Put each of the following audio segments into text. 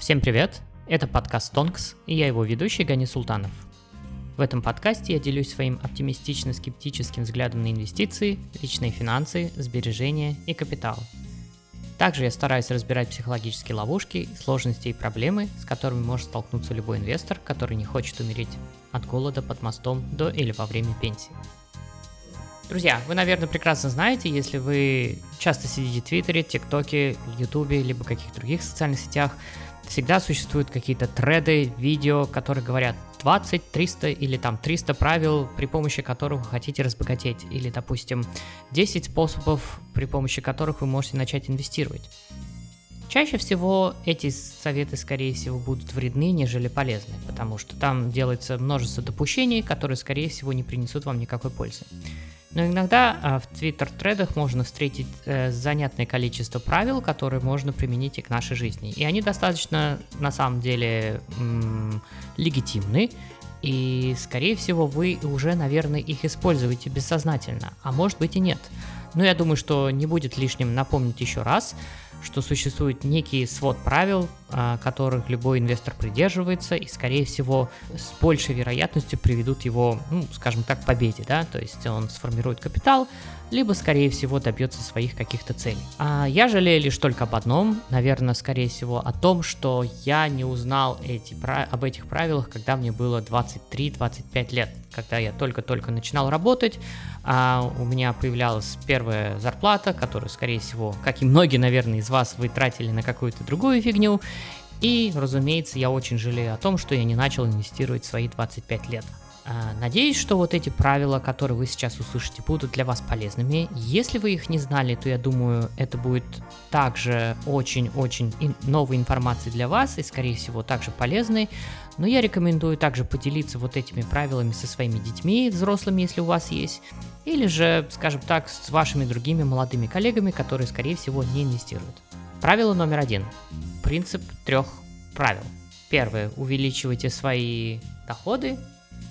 Всем привет! Это подкаст Тонкс, и я его ведущий Гани Султанов. В этом подкасте я делюсь своим оптимистично-скептическим взглядом на инвестиции, личные финансы, сбережения и капитал. Также я стараюсь разбирать психологические ловушки, сложности и проблемы, с которыми может столкнуться любой инвестор, который не хочет умереть от голода под мостом до или во время пенсии. Друзья, вы, наверное, прекрасно знаете, если вы часто сидите в Твиттере, ТикТоке, Ютубе, либо каких-то других социальных сетях, всегда существуют какие-то треды, видео, которые говорят 20, 300 или там 300 правил, при помощи которых вы хотите разбогатеть, или, допустим, 10 способов, при помощи которых вы можете начать инвестировать. Чаще всего эти советы, скорее всего, будут вредны, нежели полезны, потому что там делается множество допущений, которые, скорее всего, не принесут вам никакой пользы. Но иногда а, в твиттер-тредах можно встретить э, занятное количество правил, которые можно применить и к нашей жизни. И они достаточно, на самом деле, легитимны. И, скорее всего, вы уже, наверное, их используете бессознательно. А может быть и нет. Но я думаю, что не будет лишним напомнить еще раз, что существует некий свод правил, которых любой инвестор придерживается, и, скорее всего, с большей вероятностью приведут его, ну, скажем так, к победе, да, то есть он сформирует капитал, либо, скорее всего, добьется своих каких-то целей. А я жалею лишь только об одном, наверное, скорее всего, о том, что я не узнал эти, об этих правилах, когда мне было 23-25 лет, когда я только-только начинал работать, а у меня появлялась первая зарплата, которую, скорее всего, как и многие, наверное, из вас, вы тратили на какую-то другую фигню, и, разумеется, я очень жалею о том, что я не начал инвестировать свои 25 лет. А, надеюсь, что вот эти правила, которые вы сейчас услышите, будут для вас полезными. Если вы их не знали, то я думаю, это будет также очень-очень новой информацией для вас и, скорее всего, также полезной. Но я рекомендую также поделиться вот этими правилами со своими детьми, взрослыми, если у вас есть, или же, скажем так, с вашими другими молодыми коллегами, которые, скорее всего, не инвестируют. Правило номер один. Принцип трех правил. Первое. Увеличивайте свои доходы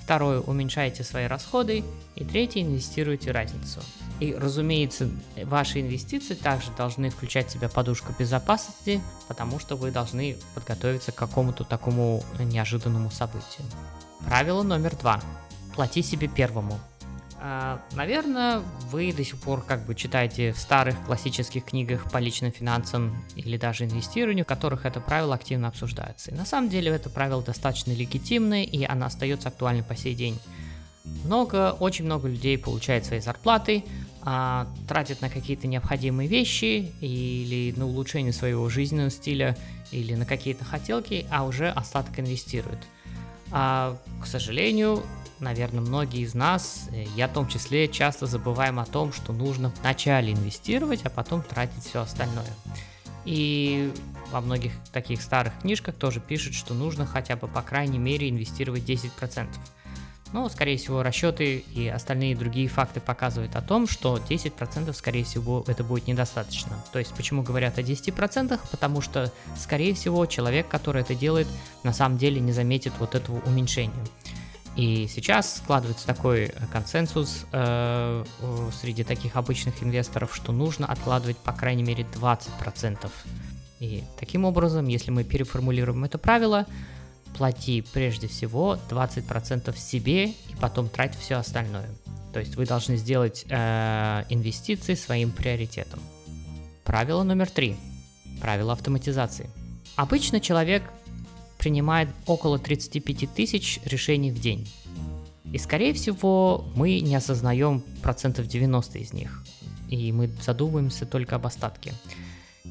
Второе, уменьшайте свои расходы. И третье, инвестируйте разницу. И, разумеется, ваши инвестиции также должны включать в себя подушку безопасности, потому что вы должны подготовиться к какому-то такому неожиданному событию. Правило номер два. Плати себе первому. А, наверное, вы до сих пор как бы читаете в старых классических книгах по личным финансам или даже инвестированию, в которых это правило активно обсуждается. И на самом деле это правило достаточно легитимное, и оно остается актуальным по сей день. Много, очень много людей получают свои зарплаты, а, тратят на какие-то необходимые вещи или на улучшение своего жизненного стиля или на какие-то хотелки, а уже остаток инвестируют. А, к сожалению, наверное, многие из нас, э, я в том числе, часто забываем о том, что нужно вначале инвестировать, а потом тратить все остальное. И во многих таких старых книжках тоже пишут, что нужно хотя бы по крайней мере инвестировать 10%. Но, скорее всего, расчеты и остальные другие факты показывают о том, что 10% скорее всего это будет недостаточно. То есть почему говорят о 10%? Потому что, скорее всего, человек, который это делает, на самом деле не заметит вот этого уменьшения. И сейчас складывается такой э, консенсус э, среди таких обычных инвесторов, что нужно откладывать по крайней мере 20%. И таким образом, если мы переформулируем это правило, плати прежде всего 20% себе и потом трать все остальное. То есть вы должны сделать э, инвестиции своим приоритетом. Правило номер три. Правило автоматизации. Обычно человек принимает около 35 тысяч решений в день. И, скорее всего, мы не осознаем процентов 90 из них. И мы задумываемся только об остатке.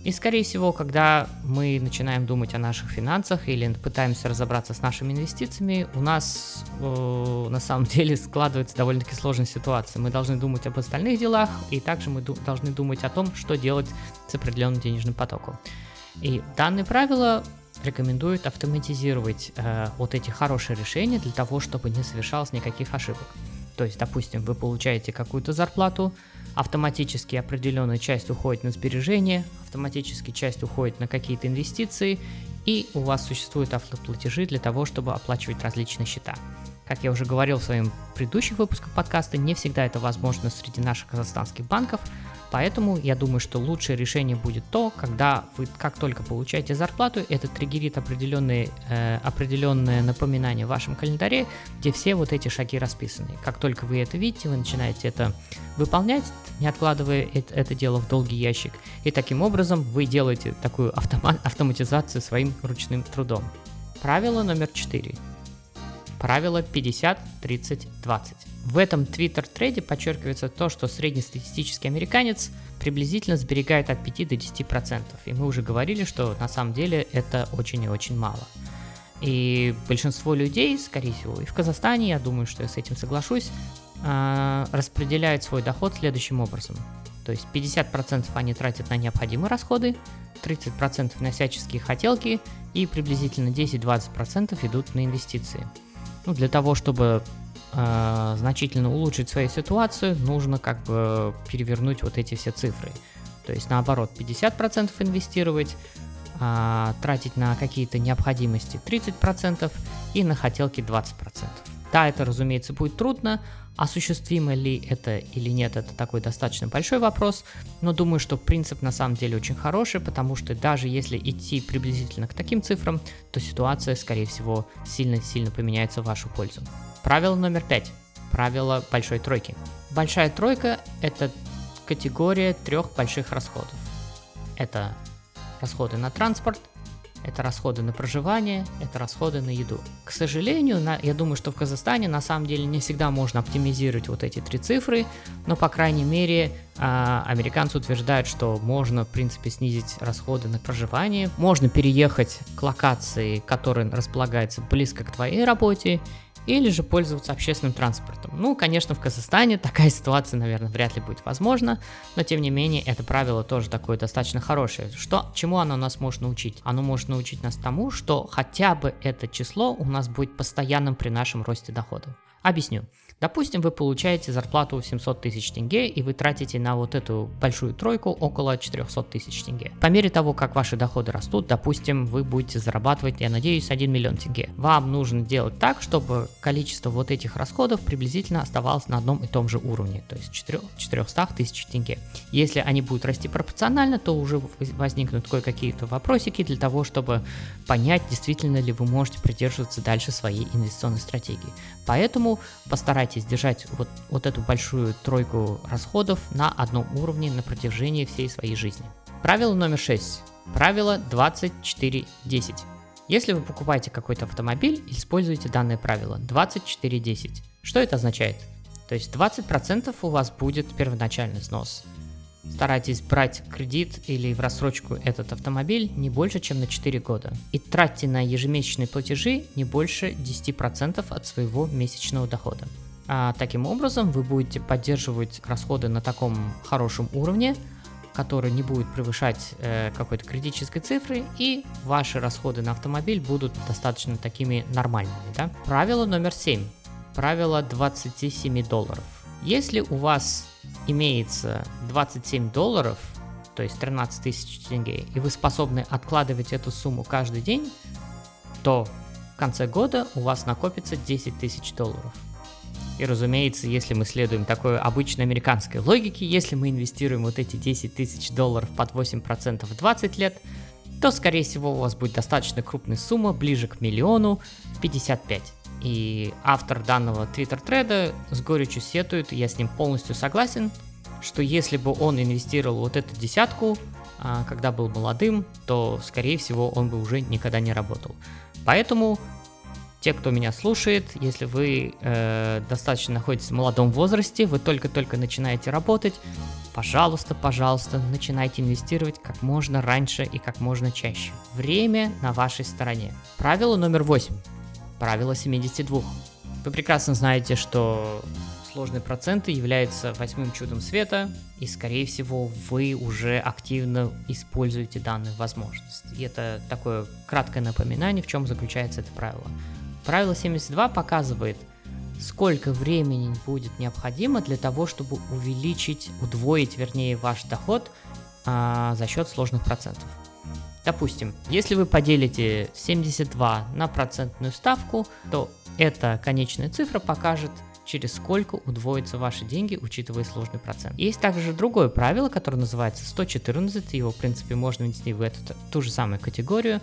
И, скорее всего, когда мы начинаем думать о наших финансах или пытаемся разобраться с нашими инвестициями, у нас э, на самом деле складывается довольно-таки сложная ситуация. Мы должны думать об остальных делах, и также мы ду- должны думать о том, что делать с определенным денежным потоком. И данные правила рекомендует автоматизировать э, вот эти хорошие решения для того, чтобы не совершалось никаких ошибок. То есть, допустим, вы получаете какую-то зарплату, автоматически определенная часть уходит на сбережения, автоматически часть уходит на какие-то инвестиции, и у вас существуют автоплатежи для того, чтобы оплачивать различные счета. Как я уже говорил в своем предыдущих выпусках подкаста, не всегда это возможно среди наших казахстанских банков, Поэтому я думаю, что лучшее решение будет то, когда вы как только получаете зарплату, это триггерит определенные, э, определенное напоминание в вашем календаре, где все вот эти шаги расписаны. Как только вы это видите, вы начинаете это выполнять, не откладывая это, это дело в долгий ящик. И таким образом вы делаете такую автома- автоматизацию своим ручным трудом. Правило номер 4. Правило 50-30-20. В этом Twitter-трейде подчеркивается то, что среднестатистический американец приблизительно сберегает от 5 до 10%. И мы уже говорили, что на самом деле это очень и очень мало. И большинство людей, скорее всего, и в Казахстане, я думаю, что я с этим соглашусь, а, распределяют свой доход следующим образом. То есть 50% они тратят на необходимые расходы, 30% на всяческие хотелки и приблизительно 10-20% идут на инвестиции. Ну, для того, чтобы э, значительно улучшить свою ситуацию, нужно как бы перевернуть вот эти все цифры. То есть наоборот, 50% инвестировать, э, тратить на какие-то необходимости 30% и на хотелки 20%. Да, это, разумеется, будет трудно, осуществимо ли это или нет, это такой достаточно большой вопрос, но думаю, что принцип на самом деле очень хороший, потому что даже если идти приблизительно к таким цифрам, то ситуация, скорее всего, сильно-сильно поменяется в вашу пользу. Правило номер пять. Правило большой тройки. Большая тройка – это категория трех больших расходов. Это расходы на транспорт, это расходы на проживание, это расходы на еду. К сожалению, на, я думаю, что в Казахстане на самом деле не всегда можно оптимизировать вот эти три цифры, но по крайней мере э, американцы утверждают, что можно в принципе снизить расходы на проживание, можно переехать к локации, которая располагается близко к твоей работе, или же пользоваться общественным транспортом. Ну, конечно, в Казахстане такая ситуация, наверное, вряд ли будет возможна, но тем не менее это правило тоже такое достаточно хорошее. Что, чему оно нас может научить? Оно может научить нас тому, что хотя бы это число у нас будет постоянным при нашем росте доходов. Объясню. Допустим, вы получаете зарплату 700 тысяч тенге, и вы тратите на вот эту большую тройку около 400 тысяч тенге. По мере того, как ваши доходы растут, допустим, вы будете зарабатывать, я надеюсь, 1 миллион тенге. Вам нужно делать так, чтобы количество вот этих расходов приблизительно оставалось на одном и том же уровне, то есть 4, 400 тысяч тенге. Если они будут расти пропорционально, то уже возникнут кое-какие-то вопросики для того, чтобы понять, действительно ли вы можете придерживаться дальше своей инвестиционной стратегии. Поэтому постарайтесь постарайтесь держать вот, вот эту большую тройку расходов на одном уровне на протяжении всей своей жизни. Правило номер 6. Правило 24.10. Если вы покупаете какой-то автомобиль, используйте данное правило 24.10. Что это означает? То есть 20% у вас будет первоначальный снос. Старайтесь брать кредит или в рассрочку этот автомобиль не больше, чем на 4 года. И тратьте на ежемесячные платежи не больше 10% от своего месячного дохода. А, таким образом, вы будете поддерживать расходы на таком хорошем уровне, который не будет превышать э, какой-то критической цифры, и ваши расходы на автомобиль будут достаточно такими нормальными. Да? Правило номер 7. Правило 27 долларов. Если у вас имеется 27 долларов, то есть 13 тысяч тенге, и вы способны откладывать эту сумму каждый день, то в конце года у вас накопится 10 тысяч долларов. И, разумеется, если мы следуем такой обычной американской логике, если мы инвестируем вот эти 10 тысяч долларов под 8% в 20 лет, то, скорее всего, у вас будет достаточно крупная сумма, ближе к миллиону, в 55. И автор данного твиттер-треда с горечью сетует, я с ним полностью согласен, что если бы он инвестировал вот эту десятку, а, когда был молодым, то, скорее всего, он бы уже никогда не работал. Поэтому те, кто меня слушает, если вы э, достаточно находитесь в молодом возрасте, вы только-только начинаете работать, пожалуйста, пожалуйста, начинайте инвестировать как можно раньше и как можно чаще. Время на вашей стороне. Правило номер 8. Правило 72. Вы прекрасно знаете, что сложные проценты являются восьмым чудом света, и, скорее всего, вы уже активно используете данную возможность. И это такое краткое напоминание, в чем заключается это правило. Правило 72 показывает, сколько времени будет необходимо для того, чтобы увеличить, удвоить, вернее, ваш доход а, за счет сложных процентов. Допустим, если вы поделите 72 на процентную ставку, то эта конечная цифра покажет через сколько удвоятся ваши деньги, учитывая сложный процент. Есть также другое правило, которое называется 114, его, в принципе, можно внести в эту ту же самую категорию,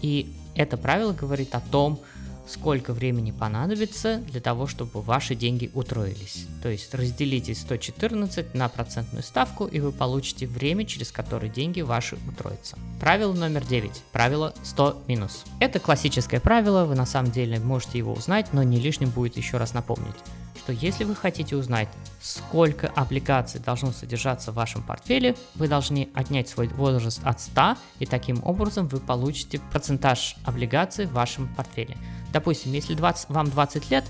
и это правило говорит о том, сколько времени понадобится для того, чтобы ваши деньги утроились. То есть разделите 114 на процентную ставку, и вы получите время, через которое деньги ваши утроятся. Правило номер 9. Правило 100 минус. Это классическое правило, вы на самом деле можете его узнать, но не лишним будет еще раз напомнить что если вы хотите узнать, сколько облигаций должно содержаться в вашем портфеле, вы должны отнять свой возраст от 100, и таким образом вы получите процентаж облигаций в вашем портфеле. Допустим, если 20, вам 20 лет,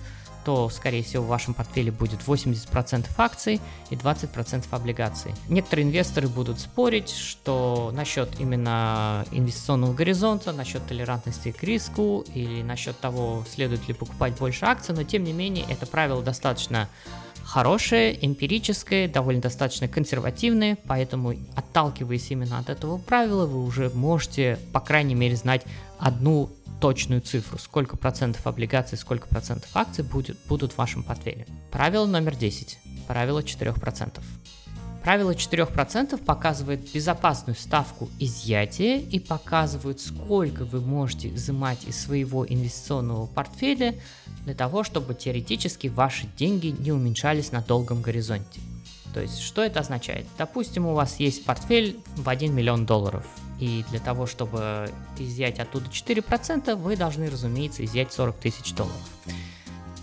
то, скорее всего, в вашем портфеле будет 80% акций и 20% облигаций. Некоторые инвесторы будут спорить, что насчет именно инвестиционного горизонта, насчет толерантности к риску или насчет того, следует ли покупать больше акций, но тем не менее это правило достаточно хорошее, эмпирическое, довольно достаточно консервативное, поэтому отталкиваясь именно от этого правила, вы уже можете, по крайней мере, знать одну точную цифру, сколько процентов облигаций, сколько процентов акций будет, будут в вашем портфеле. Правило номер 10. Правило 4%. Правило 4% показывает безопасную ставку изъятия и показывает, сколько вы можете изымать из своего инвестиционного портфеля для того, чтобы теоретически ваши деньги не уменьшались на долгом горизонте. То есть, что это означает? Допустим, у вас есть портфель в 1 миллион долларов – и для того, чтобы изъять оттуда 4%, вы должны, разумеется, изъять 40 тысяч долларов.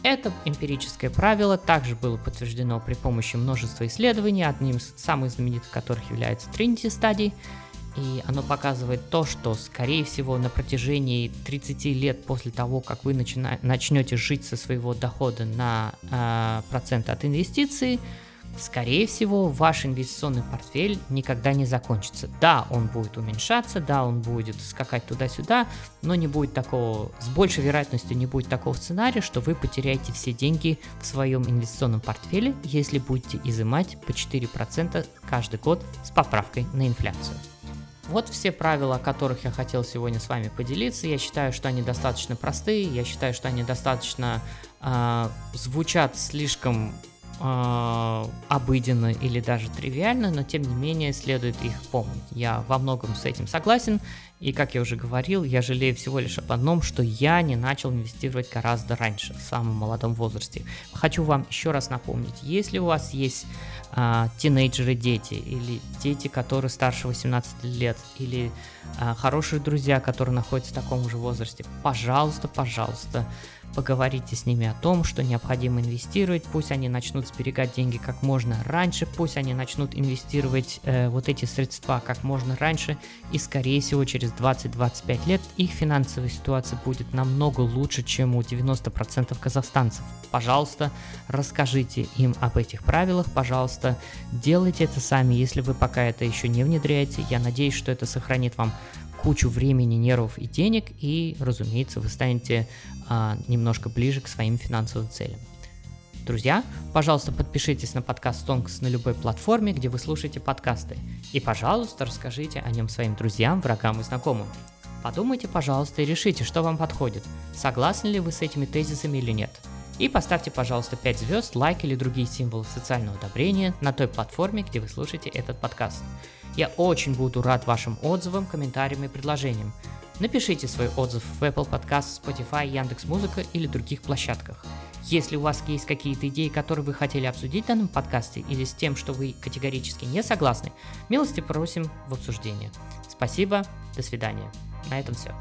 Это эмпирическое правило также было подтверждено при помощи множества исследований, одним из самых знаменитых которых является Trinity Study, и оно показывает то, что, скорее всего, на протяжении 30 лет после того, как вы начнете жить со своего дохода на э, процент от инвестиций, скорее всего, ваш инвестиционный портфель никогда не закончится. Да, он будет уменьшаться, да, он будет скакать туда-сюда, но не будет такого, с большей вероятностью не будет такого сценария, что вы потеряете все деньги в своем инвестиционном портфеле, если будете изымать по 4% каждый год с поправкой на инфляцию. Вот все правила, о которых я хотел сегодня с вами поделиться. Я считаю, что они достаточно простые, я считаю, что они достаточно э, звучат слишком э, обыденно или даже тривиально, но тем не менее следует их помнить. Я во многом с этим согласен, и как я уже говорил, я жалею всего лишь об одном, что я не начал инвестировать гораздо раньше, в самом молодом возрасте. Хочу вам еще раз напомнить, если у вас есть а, тинейджеры дети, или дети, которые старше 18 лет, или а, хорошие друзья, которые находятся в таком же возрасте, пожалуйста, пожалуйста, поговорите с ними о том, что необходимо инвестировать, пусть они начнут сберегать деньги как можно раньше, пусть они начнут инвестировать э, вот эти средства как можно раньше, и скорее всего через 20-25 лет их финансовая ситуация будет намного лучше, чем у 90% казахстанцев. Пожалуйста, расскажите им об этих правилах, пожалуйста, делайте это сами, если вы пока это еще не внедряете. Я надеюсь, что это сохранит вам кучу времени, нервов и денег, и, разумеется, вы станете а, немножко ближе к своим финансовым целям. Друзья, пожалуйста, подпишитесь на подкаст Тонкс на любой платформе, где вы слушаете подкасты. И, пожалуйста, расскажите о нем своим друзьям, врагам и знакомым. Подумайте, пожалуйста, и решите, что вам подходит. Согласны ли вы с этими тезисами или нет. И поставьте, пожалуйста, 5 звезд, лайк или другие символы социального одобрения на той платформе, где вы слушаете этот подкаст. Я очень буду рад вашим отзывам, комментариям и предложениям. Напишите свой отзыв в Apple Podcast, Spotify, Яндекс Музыка или других площадках. Если у вас есть какие-то идеи, которые вы хотели обсудить в данном подкасте, или с тем, что вы категорически не согласны, милости просим в обсуждение. Спасибо, до свидания. На этом все.